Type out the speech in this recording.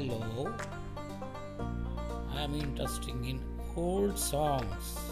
Hello, I'm interested in old songs.